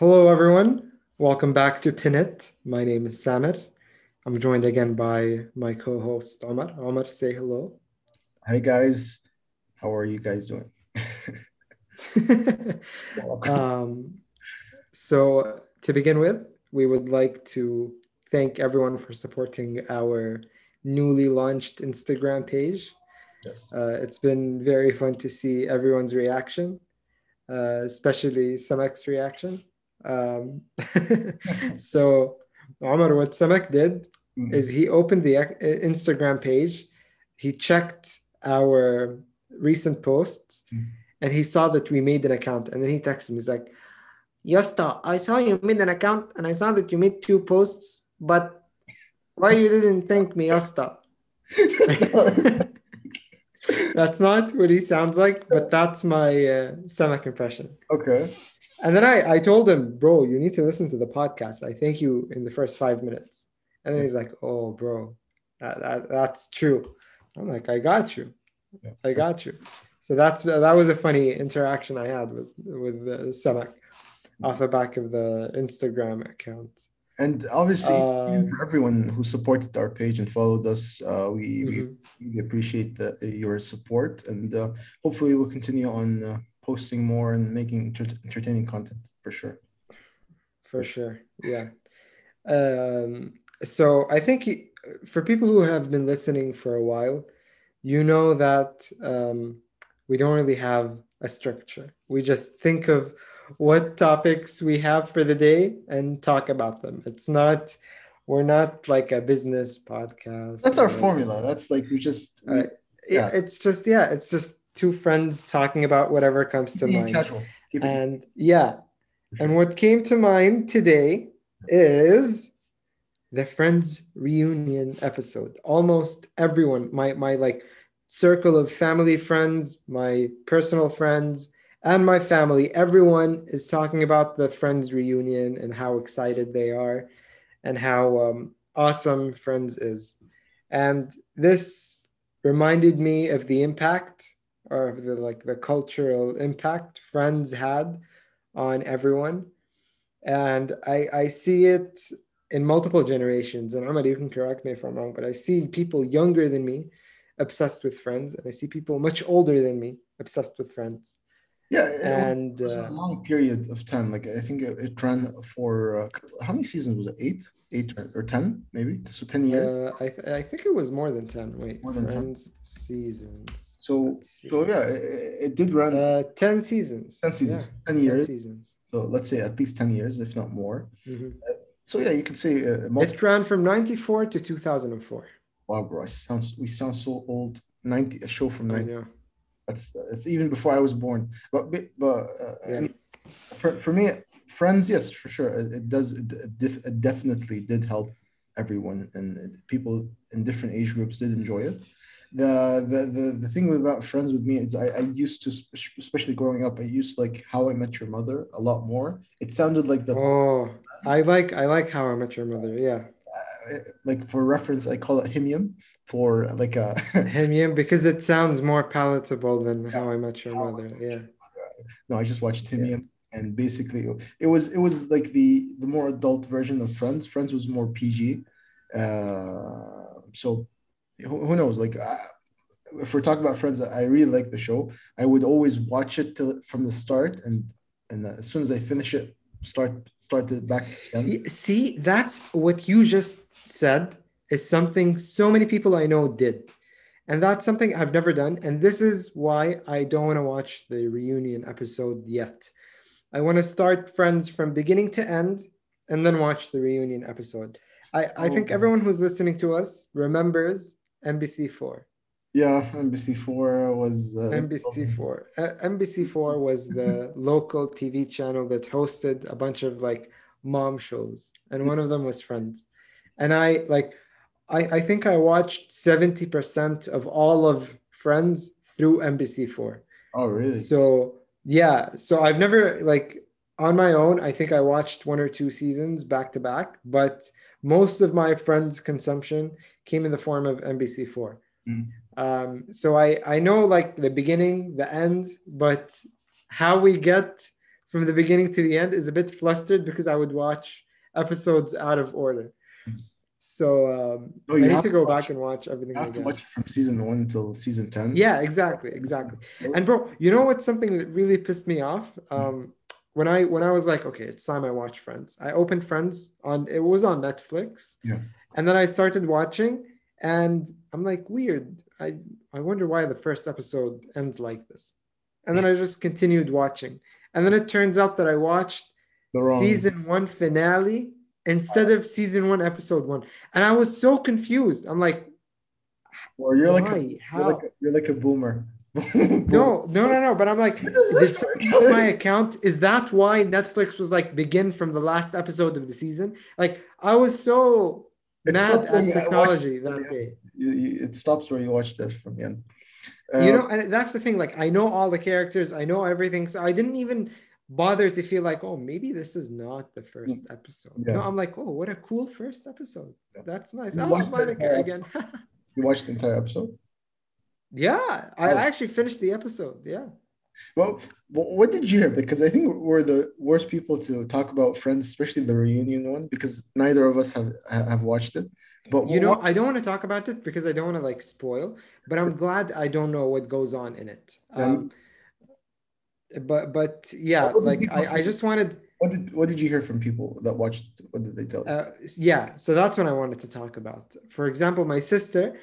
Hello, everyone. Welcome back to Pin It. My name is Samir. I'm joined again by my co-host Omar. Omar, say hello. Hi guys, how are you guys doing? um, so to begin with, we would like to thank everyone for supporting our newly launched Instagram page. Yes. Uh, it's been very fun to see everyone's reaction, uh, especially Samak's reaction. Um, so, Omar, what Samak did Mhm. is he opened the uh, Instagram page, he checked our recent posts, Mhm. and he saw that we made an account. And then he texted me, he's like, Yosta, I saw you made an account and I saw that you made two posts, but why you didn't thank me, Yosta? that's not what he sounds like, but that's my uh, Samak impression. okay. And then I, I told him, bro, you need to listen to the podcast. I thank you in the first five minutes. And then he's like, oh, bro, that, that, that's true. I'm like, I got you. Yeah. I got you. So that's that was a funny interaction I had with with uh, Samak off the back of the Instagram account. And obviously, Um, for everyone who supported our page and followed us, uh, we, we Mhm. really appreciate the, your support, and uh, hopefully we'll continue on uh, posting more and making entertaining content for sure. For sure. Yeah. Um, so I think for people who have been listening for a while, you know that um, we don't really have a structure. We just think of what topics we have for the day and talk about them. It's not, we're not like a business podcast. That's our formula. That's like we just we, Uh, yeah, yeah. it's just, yeah, it's just two friends talking about whatever comes to mind. casual. And yeah, and what came to mind today is the Friends reunion episode. Almost everyone, my my like circle of family friends, my personal friends, and my family, everyone is talking about the Friends reunion and how excited they are and how um, awesome Friends is. And this reminded me of the impact or of the like the cultural impact Friends had on everyone. And I, I see it in multiple generations. And Ahmad, you can correct me if I'm wrong, but I see people younger than me obsessed with Friends, and I see people much older than me obsessed with Friends. Yeah, And it was uh, a long period of time. Like I think it, ran for uh, how many seasons was it? Eight, eight or, ten, maybe. So ten years. uh, I, I think it was more than 10. Wait, More than 10? Seasons. So Let me see. so yeah, it, it did run Uh, 10 seasons. ten seasons, Yeah, ten 10 years. seasons. So let's say at least ten years, if not more. Mhm. So yeah, you could say uh, multi- It ran from 94 to 2004. Wow, bro, I sound we sound so old. Ninety, a show from ninety. know. That's that's even before I was born. But but, uh, Yeah. for for me, Friends, yes, for sure, it, it does. It, it def- it definitely did help everyone, and people in different age groups did enjoy it. The the the, the thing about Friends with me is I, I used to, especially growing up, I used like How I Met Your Mother a lot more. It sounded like the Oh, I like I like How I Met Your Mother. Yeah, uh, like for reference, I call it Himium for like a him yeah because it sounds more palatable than How I Met Your Mother. Yeah, no, I just watched Yeah. And basically it was it was like the the more adult version of Friends. Friends was more PG. Uh, so who, who knows? Like if we're talking about Friends, I really like the show. I would always watch it till from the start and and as soon as I finish it, start start it back again. See, that's what you just said is something so many people I know did, and that's something I've never done. And this is why I don't want to watch the reunion episode yet. I want to start Friends from beginning to end, and then watch the reunion episode. I, I think Oh. everyone who's listening to us remembers MBC Four. Yeah, MBC Four was uh, MBC4. Uh, MBC4 was the local TV channel that hosted a bunch of like mom shows, and one of them was Friends. And I like, I, I think I watched 70% of all of Friends through NBC4. Oh, really? So yeah, so I've never like on my own, I think I watched one or two seasons back to back, but most of my Friends consumption came in the form of MBC4. Mm. Um, so I I know like the beginning, the end, but how we get from the beginning to the end is a bit flustered because I would watch episodes out of order. So um, No, I you need to go back and watch everything. You have to watch from season one until season 10. Yeah, exactly, exactly. And bro, you know what's something that really pissed me off? Um, when I when I was like, okay, it's time I watch Friends. I opened Friends on it was on Netflix. Yeah. And then I started watching, and I'm like, weird. I I wonder why the first episode ends like this. And then I just continued watching. And then it turns out that I watched the wrong. season one finale instead of season one episode one. And I was so confused. I'm like, Or you're like, a, why? you're like, a, you're like a boomer. No, no, no, no. But I'm like, What is did this? my account? Is that why Netflix was like begin from the last episode of the season? Like, I was so It's mad at technology that day. You, you, it stops where you watch this from the end. you Uh, know, and that's the thing. Like, I know all the characters, I know everything. So I didn't even bother to feel like, oh, maybe this is not the first episode. No, I'm like, oh, what a cool first episode. Yeah. That's nice. You Oh, Monica again. you watched the entire episode. yeah, I Oh. actually finished the episode. Yeah. Well, what did you hear? Because I think we're the worst people to talk about Friends, especially the reunion one, because neither of us have have watched it. But You know, what- I don't want to talk about it because I don't want to like spoil, but I'm glad I don't know what goes on in it. Um, but but yeah, like I, I just wanted what did what did you hear from people that watched? What did they tell you? uh yeah, so that's what I wanted to talk about. For example, my sister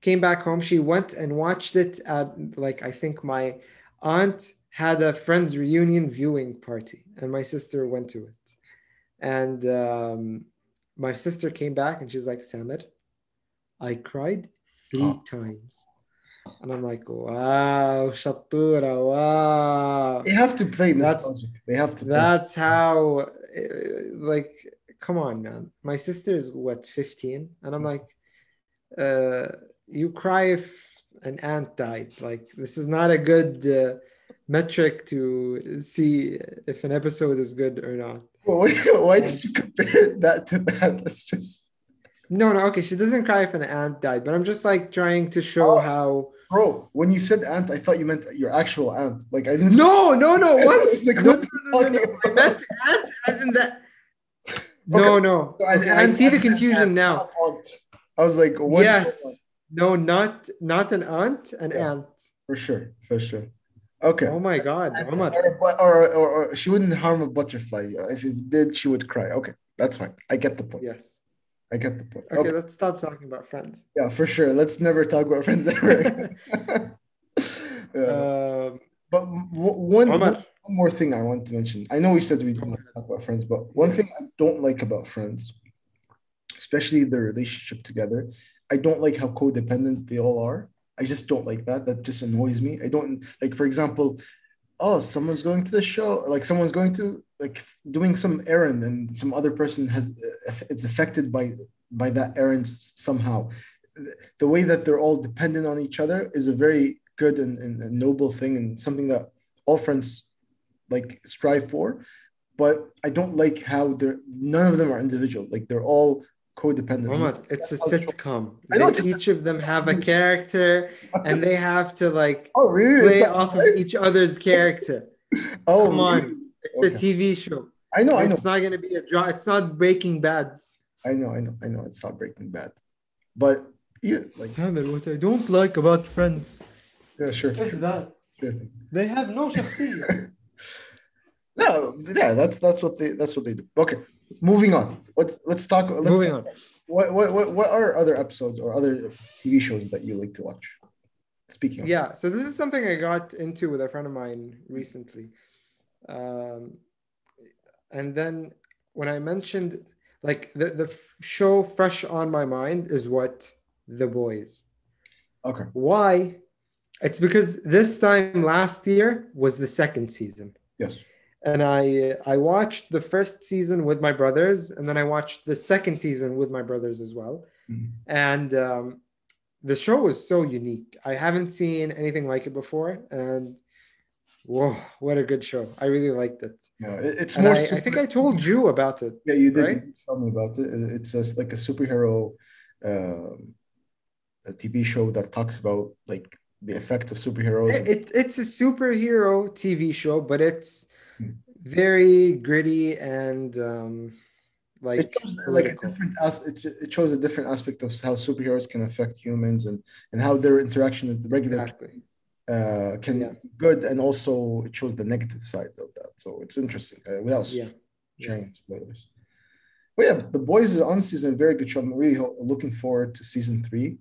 came back home. She went and watched it at like I think my aunt had a friends reunion viewing party, and my sister went to it. And um, my sister came back and she's like, Samir, I cried three Oh. times. And I'm like, wow, Shatura, wow. they have to play that's- nostalgic. They have to play. That's how, uh, like, come on, man. My sister's what, 15? And I'm like, uh, you cry if an aunt died. Like, this is not a good uh, metric to see if an episode is good or not. Why, why did you compare that to that? Let's just, No, no, okay. She doesn't cry if an aunt died, but I'm just like trying to show Oh. how. bro. When you said aunt, I thought you meant your actual aunt. Like I didn't. No, no, no. What? like, no, what no, no, no, no. I meant aunt as in that. No, Okay. no. So, and- Okay, and I see the confusion aunt, now. I was like, what's Yes. No, not not an aunt, an Yeah. aunt. For sure, for sure. Okay. Oh my God, Or, or, or, or she wouldn't harm a butterfly. If it did, she would cry. Okay, that's fine. I get the point. Yes. I get the point. Okay, Okay, let's stop talking about friends. yeah, for sure. Let's never talk about friends ever. yeah. Um, but w- one, Omar. one one more thing I want to mention. I know we said we don't want to talk about friends, but one thing I don't like about friends, especially their relationship together, I don't like how codependent they all are. I just don't like that. That just annoys me. I don't like, for example, oh, someone's going to the show, like someone's going to like doing some errand, and some other person has uh, it's affected by by that errand somehow. The way that they're all dependent on each other is a very good and, and, and noble thing, and something that all friends like strive for. But I don't like how they're none of them are individual. Like they're all codependent. Omar, it's a sitcom. Know it's a each of them have a character, and they have to like oh, really? play off of each other's character. oh, Come on. really? It's Okay. a TV show. I know, I know, It's not gonna be a draw. It's not Breaking Bad. I know, I know, I know. It's not Breaking Bad, but yeah, like Samuel, what I don't like about Friends yeah, sure, is that sure they have no shakhsiyya. No, yeah, that's that's what they that's what they do. Okay, moving on. Let's let's talk. Let's, Moving on. What, what what what are other episodes or other TV shows that you like to watch? Speaking of, Yeah, so this is something I got into with a friend of mine recently. Um, and then when I mentioned like the, the show fresh on my mind is what The Boys. okay, Why? It's because this time last year was the second season. yes, And I I watched the first season with my brothers, and then I watched the second season with my brothers as well. Mhm. And um, the show was so unique. I haven't seen anything like it before, and whoa, what a good show! I really liked it. yeah, it's And more. I, I think I told you about it. Yeah, you did right? tell me about it. It- It's just like a superhero um, a TV show that talks about like the effects of superheroes. It, it- it's a superhero TV show, but it's. Very gritty and um, like it shows like a different as it, shows a different aspect of how superheroes can affect humans and and how their interaction with the regular exactly. uh can Yeah. good and also it shows the negative side of that. So it's interesting. Uh, without Yeah. sharing spoilers. But yeah the boys is honestly is a very good show. I'm really ho- looking forward to season three.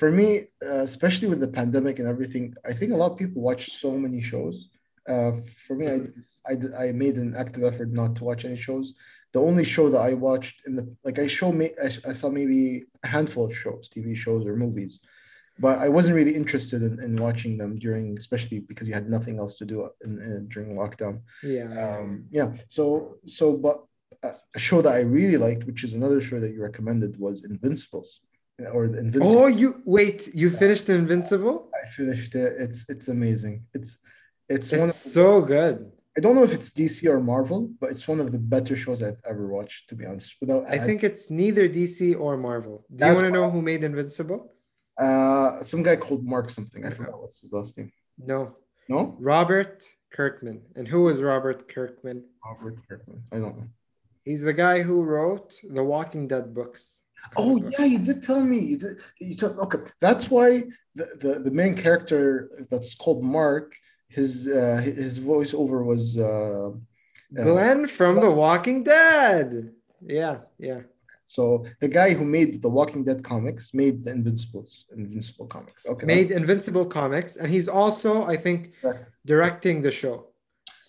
For me uh, especially with the pandemic and everything i think a lot of people watch so many shows uh, for me I, I, I made an active effort not to watch any shows the only show that I watched in the like I show me I, I saw maybe a handful of shows, TV shows or movies, but I wasn't really interested in, in watching them during, especially because you had nothing else to do in, in, during lockdown. Yeah. Um, yeah, so so but a a show that I really liked, which is another show that you recommended, was Invincibles or the Invincible. oh, you wait. You finished Invincible? I finished it. It's it's amazing. It's it's one of so good. I don't know if it's DC or Marvel, but it's one of the better shows I've ever watched. To be honest, without I think it's neither DC or Marvel. Do you want to know who made Invincible? Uh, some guy called Mark something. I forgot what's his last name. No, No, Robert Kirkman. And who is Robert Kirkman? Robert Kirkman. I don't know. He's the guy who wrote the Walking Dead books. Oh yeah, you did tell me. You did. You told. Okay, that's why the, the the main character that's called Mark. His uh his voiceover was uh, uh Glenn from The Walking Dead. Yeah, yeah. so the guy who made the Walking Dead comics made the Invincibles Invincible comics. Okay, Made Invincible comics, and he's also, I think, Correct. directing the show.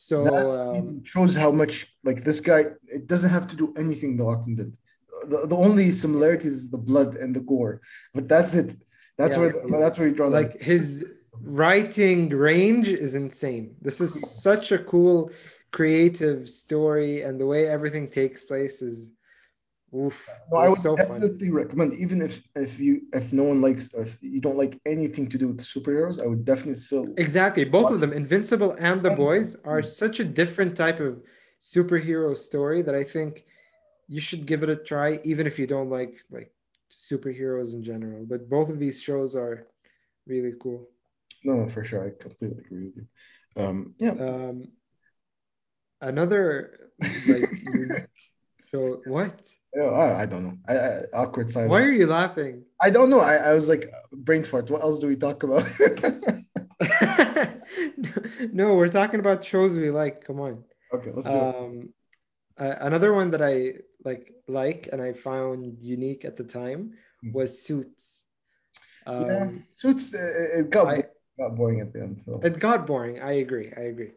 So um, shows how much like this guy. It doesn't have to do anything. The Walking Dead. The, the only similarities is the blood and the gore, but that's it. That's Yeah. where the, that's where you draw the like his writing range is insane. This is such a cool creative story, and the way everything takes place is oof. No, I would so fun. definitely recommend, even if if you if no one likes if you don't like anything to do with superheroes, I would definitely still. Exactly. Both of them, Invincible and The Boys, are hmm. such a different type of superhero story that I think you should give it a try, even if you don't like like superheroes in general. But both of these shows are really cool. No, for sure, I completely agree with you. Um, yeah, Um, another like show. What? yeah, I, I don't know. I, I awkward silence. Why are you laughing? I don't know. I, I was like brain fart. What else do we talk about? no, we're talking about shows we like. Come on. okay, let's do it. Um, uh, another one that I like like and I found unique at the time Mhm. was Suits. Um, yeah, suits. uh, It got, I- got boring at the end. So. it got boring. I agree. I agree.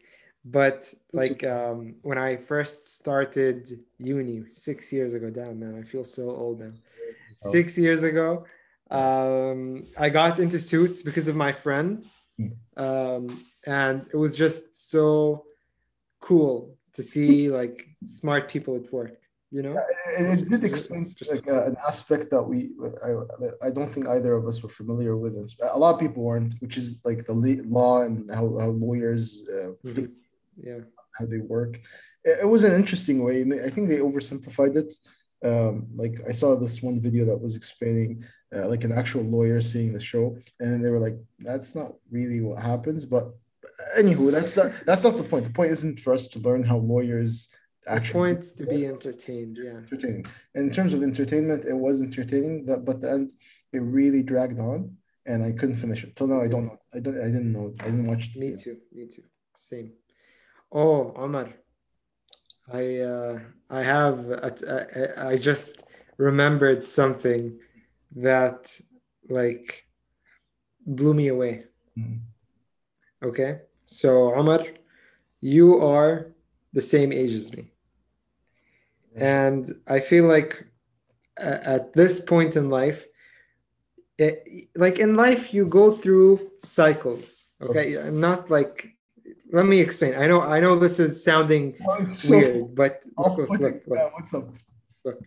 But like um, when I first started uni six years ago, damn man, I feel so old now. Six years ago, um, I got into Suits because of my friend, Hmm. um, and it was just so cool to see like smart people at work. You know? And it did explain like uh, an aspect that we I, I don't think either of us were familiar with. And A lot of people weren't, which is like the law and how, how lawyers uh, Mhm. Yeah. how they work. It, it was an interesting way. and I think they oversimplified it. Um, like I saw this one video that was explaining uh, like an actual lawyer seeing the show, and then they were like, "That's not really what happens." But anywho, that's not that's not the point. The point isn't for us to learn how lawyers The point's to be entertained. Yeah. entertaining. In terms of entertainment, it was entertaining, but but then it really dragged on, and I couldn't finish it. Till now, I don't know. I don't. I didn't know. I didn't watch. it. Me too. Me too. Same. Oh, Omar. I uh, I have a- I, I just remembered something that like blew me away. Mhm. Okay, so Omar, you are the same age as me, and I feel like at this point in life, it, like in life, you go through cycles. Okay, I'm not like. Let me explain. I know. I know this is sounding so weird, but look, look, look, look. Yeah, what's up? Look.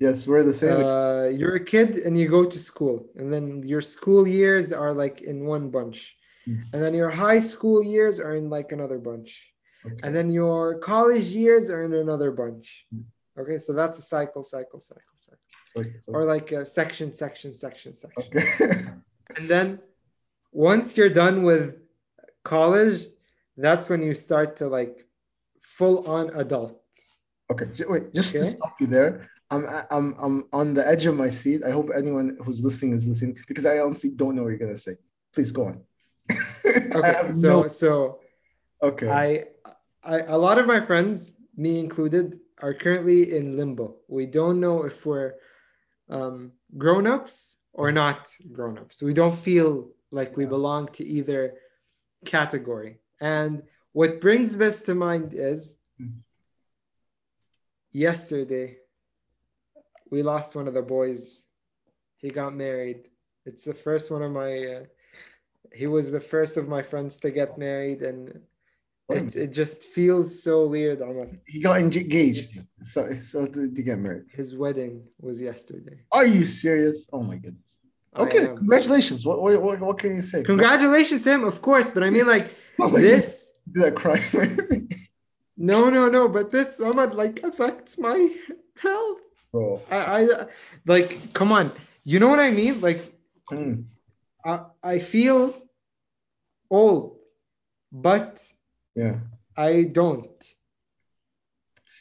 Yes, we're the same. Uh, you're a kid and you go to school, and then your school years are like in one bunch, Mm. and then your high school years are in like another bunch, Okay. and then your college years are in another bunch. Mm. Okay, so that's a cycle, cycle, cycle, cycle, It's like- or like- a section, section, section, section. okay. And then once you're done with college, that's when you start to like full on adult. Okay, wait, just to stop you there. I'm I'm I'm on the edge of my seat. I hope anyone who's listening is listening because I honestly don't know what you're gonna say. Please go on. Okay, so no- so okay. I, I a lot of my friends, me included, are currently in limbo. We don't know if we're um, grown-ups or not grown-ups. We don't feel like we belong to either category. And what brings this to mind is Mhm. yesterday we lost one of the boys. He got married. It's the first one of my uh, he was the first of my friends to get married and it, it just feels so weird Omar. he got engaged. So so to, to get married. his wedding was yesterday Are you serious? Oh my goodness. Okay, congratulations. What, what what can you say? congratulations to him of course but i mean like Oh this God, that cry. no no no but this Omar like affects my health Bro. I, I like come on you know what i mean like Mm. i, I feel old but Yeah. i don't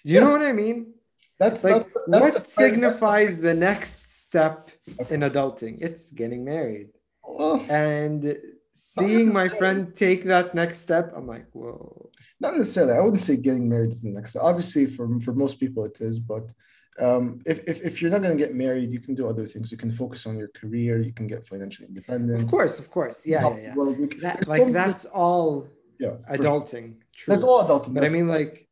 you know what i mean That's like that's, that's what the signifies the next step in adulting it's getting married the- well, and seeing my friend take that next step i'm like whoa not necessarily. I wouldn't say getting married is the next. step. Obviously, for for most people, it is. But um, if, if if you're not going to get married, you can do other things. You can focus on your career. You can get financially independent. of course of course yeah yeah, yeah. can- That, like that's all yeah. adulting true. That's all adulting. but i mean like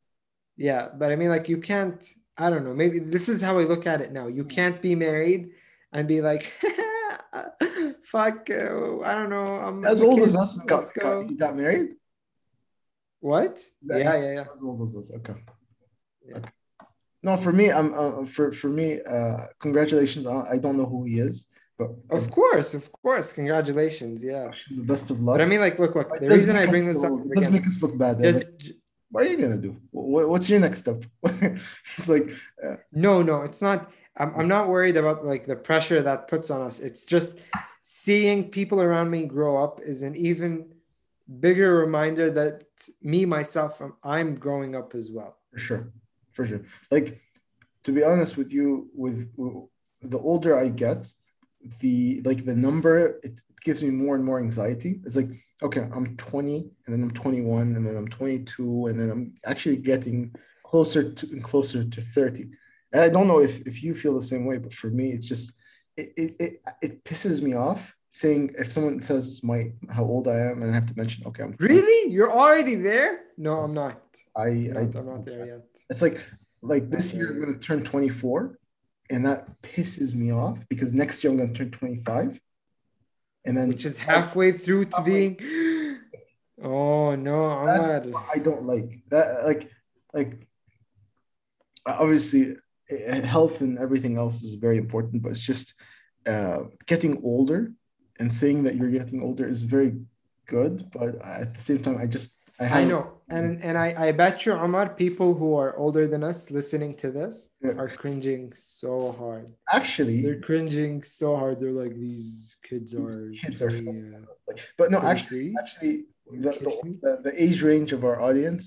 yeah but i mean like you can't i don't know maybe this is how i look at it now you can't be married and be like fuck uh, i don't know i'm as old as us, got, go. got, got married. what Yeah, yeah yeah yeah As old as us. Okay. Yeah. Okay. No, for me, I'm uh, for for me. Uh, congratulations. I don't know who he is, but of course of course congratulations yeah the best of luck. but i mean like look look the reason i bring this up is again, make us look bad. Just like, what are you gonna do? What, what's your next step? it's like uh, No, no, it's not. I'm, I'm not worried about like the pressure that puts on us. It's just seeing people around me grow up is an even bigger reminder that me myself I'm, I'm growing up as well. for sure, for sure. Like to be honest with you, with the older I get, the like the number it, it gives me more and more anxiety. It's like okay, I'm 20, and then I'm 21, and then I'm 22, and then I'm actually getting closer to and closer to 30. And I don't know if, if you feel the same way, but for me, it's just it, it, it, it pisses me off saying if someone says my how old I am and I have to mention okay I'm 20, Really? You're already there? No, I'm not. I, I'm not, I'm not there yet. it's like like this year I'm gonna turn 24 and that pisses me off because next year I'm gonna turn 25 and then Which is halfway through to being. Oh no, that's Ahmad. what I don't like that like like obviously eh, health and everything else is very important but it's just uh getting older and saying that you're getting older is very good but at the same time I just I, I know. And and I, I bet you, Omar, people who are older than us listening to this Yeah. are cringing so hard. actually They're cringing so hard. They're like, these kids These are. kids are uh, but no actually 23? actually the, the, the age range of our audience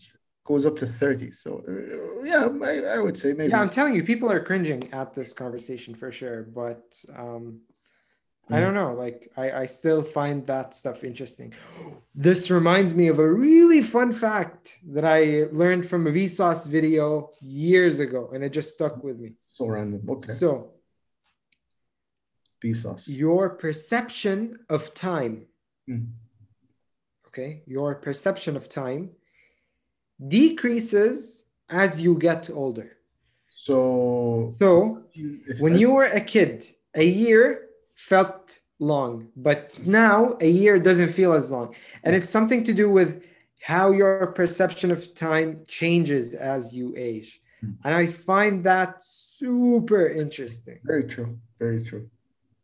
goes up to 30 so uh, yeah I, I would say maybe Yeah, I'm telling you, people are cringing at this conversation for sure. But um, I Mm. don't know. Like, I, I still find that stuff interesting. This reminds me of a really fun fact that I learned from a Vsauce video years ago, and it just stuck with me. so random okay So, Vsauce. your perception of time, Mm. okay, your perception of time decreases as you get older. so So, when you were a kid, a year felt long, but now a year doesn't feel as long. And it's something to do with how your perception of time changes as you age. Hmm. And I find that super interesting. very true very true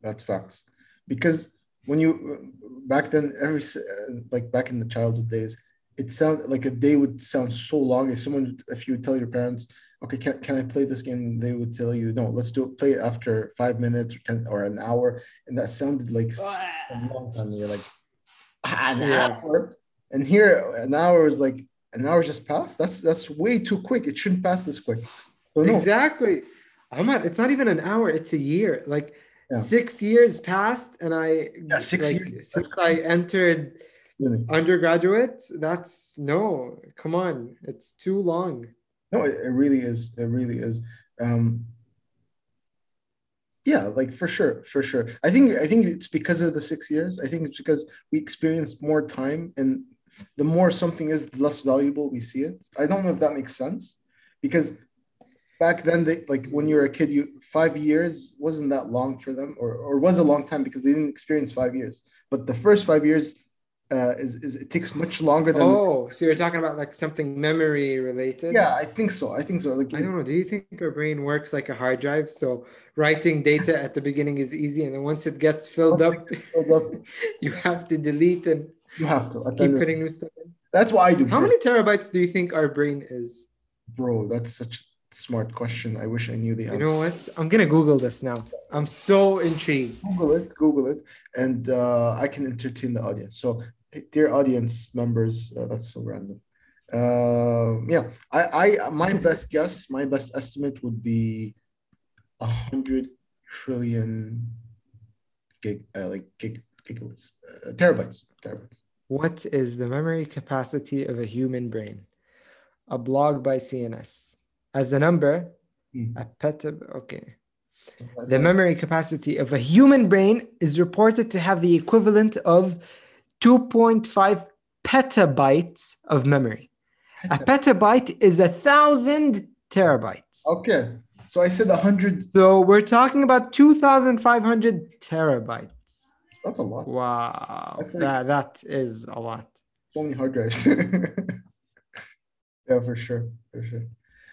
that's facts because when you back then every uh, like back in the childhood days it sounded like a day would sound so long if someone if you would tell your parents okay can, can i play this game they would tell you no let's do it play it after five minutes or 10 or an hour and that sounded like a long time you're like "Ah, an Yeah. hour and here an hour is like an hour just passed. That's that's way too quick. It shouldn't pass this quick. So no, Exactly. I'm not, it's not even an hour, it's a year. Like Yeah. six years passed and I Yeah, six like, years. since I entered really. undergraduate, that's no, come on. It's too long. No, it, it really is. It really is. Um, yeah, like for sure, for sure. I think I think it's because of the six years. I think it's because we experienced more time, and the more something is, the less valuable we see it. I don't know if that makes sense, because back then, they like when you were a kid, you five years wasn't that long for them, or or was a long time because they didn't experience five years. But the first five years uh, is, is it takes much longer than. Oh, so you're talking about like something memory related? Yeah, I think so. I think so. Like I don't know. Do you think our brain works like a hard drive? So writing data at the beginning is easy, and then once it gets filled up, gets filled up, you have to delete and you have to. Keep putting new stuff in. That's what I do. How many terabytes do you think our brain is? Bro, that's such a smart question. I wish I knew the answer. You know what? I'm gonna Google this now. I'm so intrigued. Google it, Google it, and uh, I can entertain the audience. So, dear audience members, uh, that's so random. Uh, yeah, I, I, my best guess, my best estimate would be a hundred trillion gig, uh, like gig, gigabits, uh, terabytes, terabytes. What is the memory capacity of a human brain? A blog by CNS. As a number, Hmm. a peta. Okay. That's The memory capacity of a human brain is reported to have the equivalent of 2.5 petabytes of memory. A petabyte is a thousand terabytes. Okay, so I said a hundred. So we're talking about 2,500 terabytes. That's a lot. Wow. Like- that, that is a lot. so many hard drives. yeah, for sure, for sure.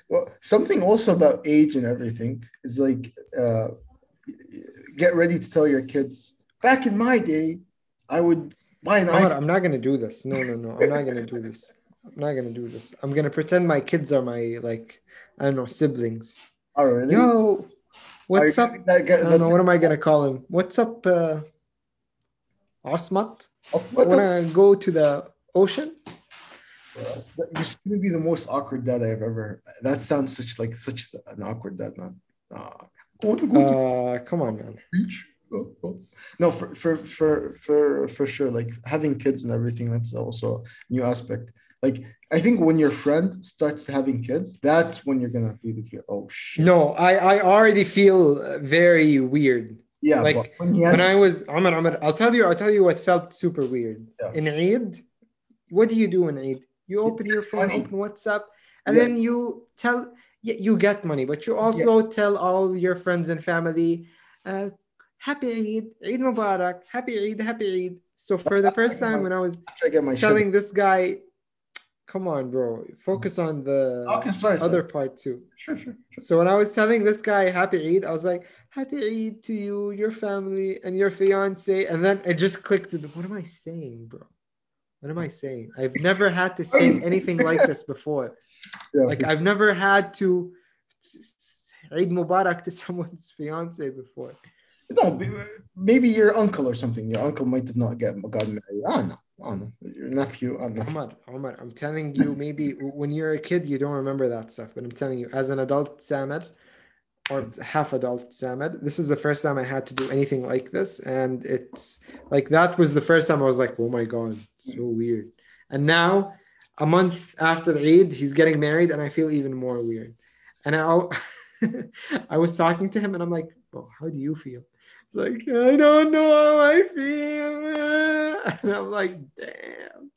Well, something also about age and everything is like, uh, get ready to tell your kids. Back in my day, I would buy an Ahmad. I'm not gonna do this. No, no, no. I'm not gonna do this. I'm not gonna do this. I'm gonna pretend my kids are my like I don't know siblings. Oh, really? Yo, what's up? you- that- I don't know. What am I gonna call him? What's up, uh, Osmat? the- Wanna go to the ocean? You're gonna be the most awkward dad I've ever. That sounds such like such an awkward dad, man. Uh, I want to go to Uh, come on, man. beach. No, for, for for for for sure. Like having kids and everything, that's also a new aspect. Like I think when your friend starts having kids, that's when you're gonna really feel, oh shit. No, I I already feel very weird. yeah, like, when he has When I was Ahmed, Ahmed, I'll tell you, I'll tell you what felt super weird. Yeah. In Eid, what do you do in Eid? You open your phone, open WhatsApp, and Yeah. then you tell, yeah, you get money, but you also tell all your friends and family, uh, Happy Eid, Eid Mubarak, Happy Eid, Happy Eid. So for the first time when I was I get my shit. telling this guy, come on, bro, focus on the Okay, sorry. other sorry. part too. Sure, sure, sure. So when I was telling this guy Happy Eid, I was like, Happy Eid to you, your family, and your fiance. And then it just clicked. What am I saying, bro? What am I saying? I've never had to say anything like this before. Yeah, Like I've never had to Eid Mubarak to someone's fiance before. No, maybe your uncle or something. Your uncle might have not get gotten married. I don't know. I don't know. Your nephew. I don't. Omar, Omar, I'm telling you, maybe when you're a kid, you don't remember that stuff. But I'm telling you, as an adult Samad, or half adult Samad, this is the first time I had to do anything like this. And it's like that was the first time I was like, oh my God, so weird. And now, a month after Eid, he's getting married, and I feel even more weird. And I, I was talking to him, and I'm like, well, how do you feel? It's like, I don't know how I feel. And I'm like, damn.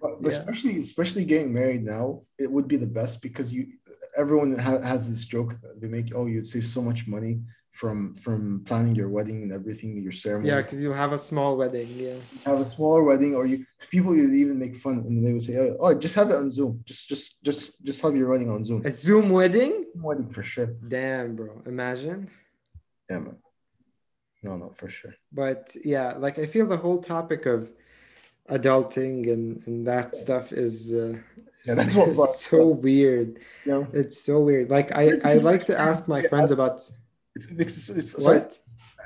But Yeah. especially especially getting married now, it would be the best because you everyone ha- has this joke that they make. Oh, you'd save so much money from from planning your wedding and everything, your ceremony. Yeah, because you'll have a small wedding. Yeah. you have a smaller wedding, or you people would even make fun and they would say, "Oh, oh, just have it on Zoom. Just just just just have your wedding on Zoom." A Zoom wedding? wedding for sure. Damn, bro. Imagine. Yeah, man. No, no, for sure. But yeah, like I feel the whole topic of adulting and, and that stuff is uh, Yeah, that's what. so weird. know, It's so weird. Like I, I like to ask my friends about it's it's, it's sorry, what?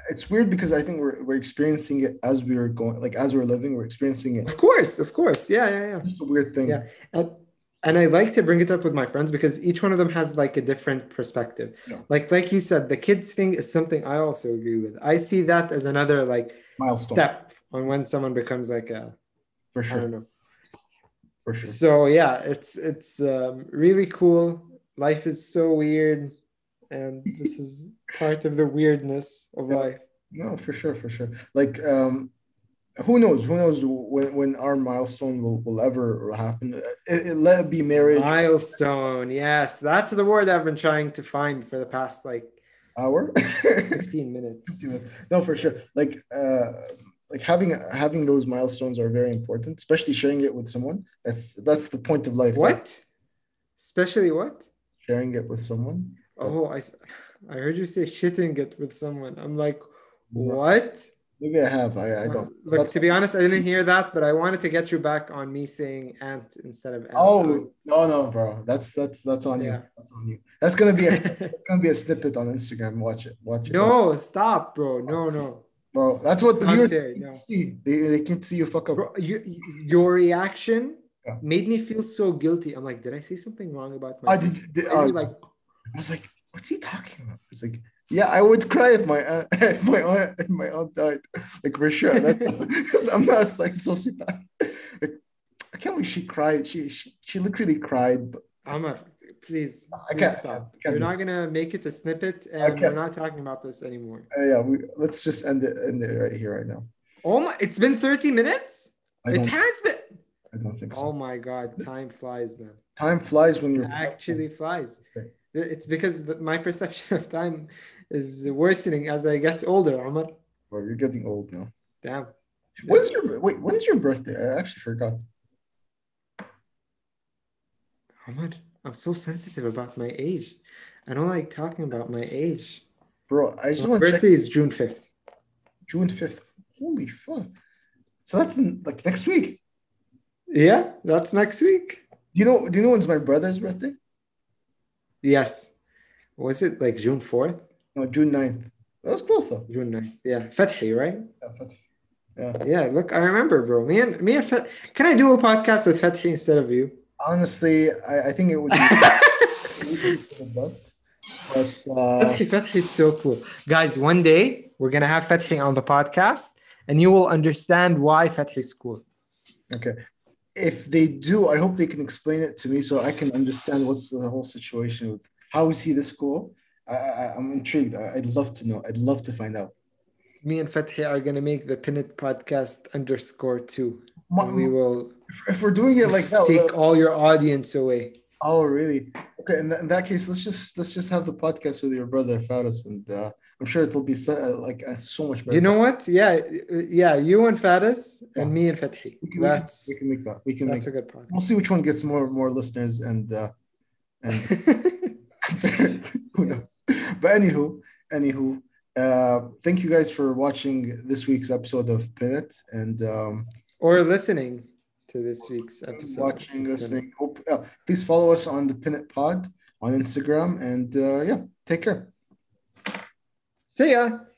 it's weird because I think we're we're experiencing it as we are going, like as we're living, we're experiencing it. Of course, of course. Yeah, yeah, yeah. It's a weird thing. Yeah. And and I like to bring it up with my friends because each one of them has like a different perspective. Yeah. Like like you said, the kids thing is something I also agree with. I see that as another like Milestone step on when someone becomes like a for I sure. don't know. For sure. So yeah, it's it's um, really cool. Life is so weird, and this is part of the weirdness of Yeah. life. No, for sure, for sure. Like, um, who knows? Who knows when, when our milestone will, will ever happen? It, it, let it be marriage Milestone, yes, that's the word I've been trying to find for the past like hour. 15 minutes. no, for sure. Like, uh, like having having those milestones are very important, especially sharing it with someone. That's that's the point of life. right? What? Especially what? Sharing it with someone. Oh, i i heard you say shitting it with someone. I'm like, what? Maybe I have. I, I don't. Look, That's- to be honest, I didn't hear that, but I wanted to get you back on me saying ant instead of ant. Oh no, no, bro. That's that's that's on you. That's on you. That's gonna be a that's gonna be a snippet on Instagram. Watch it. Watch it. no, stop, bro. No, no. bro. That's what It's the viewers can no. see. They, they can see you fuck up. Bro, you, your reaction Yeah. made me feel so guilty. I'm like, did I say something wrong about my Ah, did- did- you like, I was like, what's he talking about? It's like, yeah, I would cry if my aunt, if my aunt, if my aunt died, like for sure. Because I'm not like sociopath. Like, I can't believe she cried. She she, she literally cried. But Amar, please, I please can't- stop. I can't You're not gonna make it a snippet, and we're can't. talking about this anymore. uh, yeah, we let's just end it end it right here right now. Oh my! It's been 30 minutes. It has been. I don't think so. Oh my god, time flies, man. Time flies when you're actually flies. Okay. It's because my perception of time is worsening as I get older, Omar. Bro, you're getting old now. Damn. When's your wait? When is your birthday? I actually forgot. Omar, I'm so sensitive about my age. I don't like talking about my age. Bro, I just My want to check birthday is June 5th. June 5th. Holy fuck. So that's like next week. Yeah, that's next week. Do you know do you know when's my brother's birthday? Yes. Was it like June 4th? No, June 9th. That was close though. June 9th. Yeah. Fethi, right? Yeah, Fatih. Yeah. Yeah, look, I remember, bro. Me and me and Fet- Can I do a podcast with Fethi instead of you? Honestly, I, I think it would be, the best. But uh, Fethi, Fethi is so cool. Guys, one day we're gonna have Fethi on the podcast and you will understand why Fethi is cool. okay. If they do, I hope they can explain it to me so I can understand what's the whole situation with how is he this cool. I, I I'm intrigued. I, I'd love to know. I'd love to find out. Me and Fethi are gonna make the Pinit podcast underscore two. And we will if, if we're doing it like that, take uh, all your audience away. oh really? Okay. In, that- in that case, let's just let's just have the podcast with your brother Faris, and uh, I'm sure it'll be so, uh, like uh, so much better. You know what? Yeah, uh, yeah. You and Faris Yeah. and me and Fethi. we can, That's we can, we can make that. We can make. that's a good podcast. We'll see which one gets more more listeners, and uh, and. Who knows? But anywho, anywho, uh, thank you guys for watching this week's episode of Pinit and um, or listening to this week's episode. watching, listening. Hope, uh, please follow us on the Pinit Pod on Instagram, and uh, yeah, take care. See ya.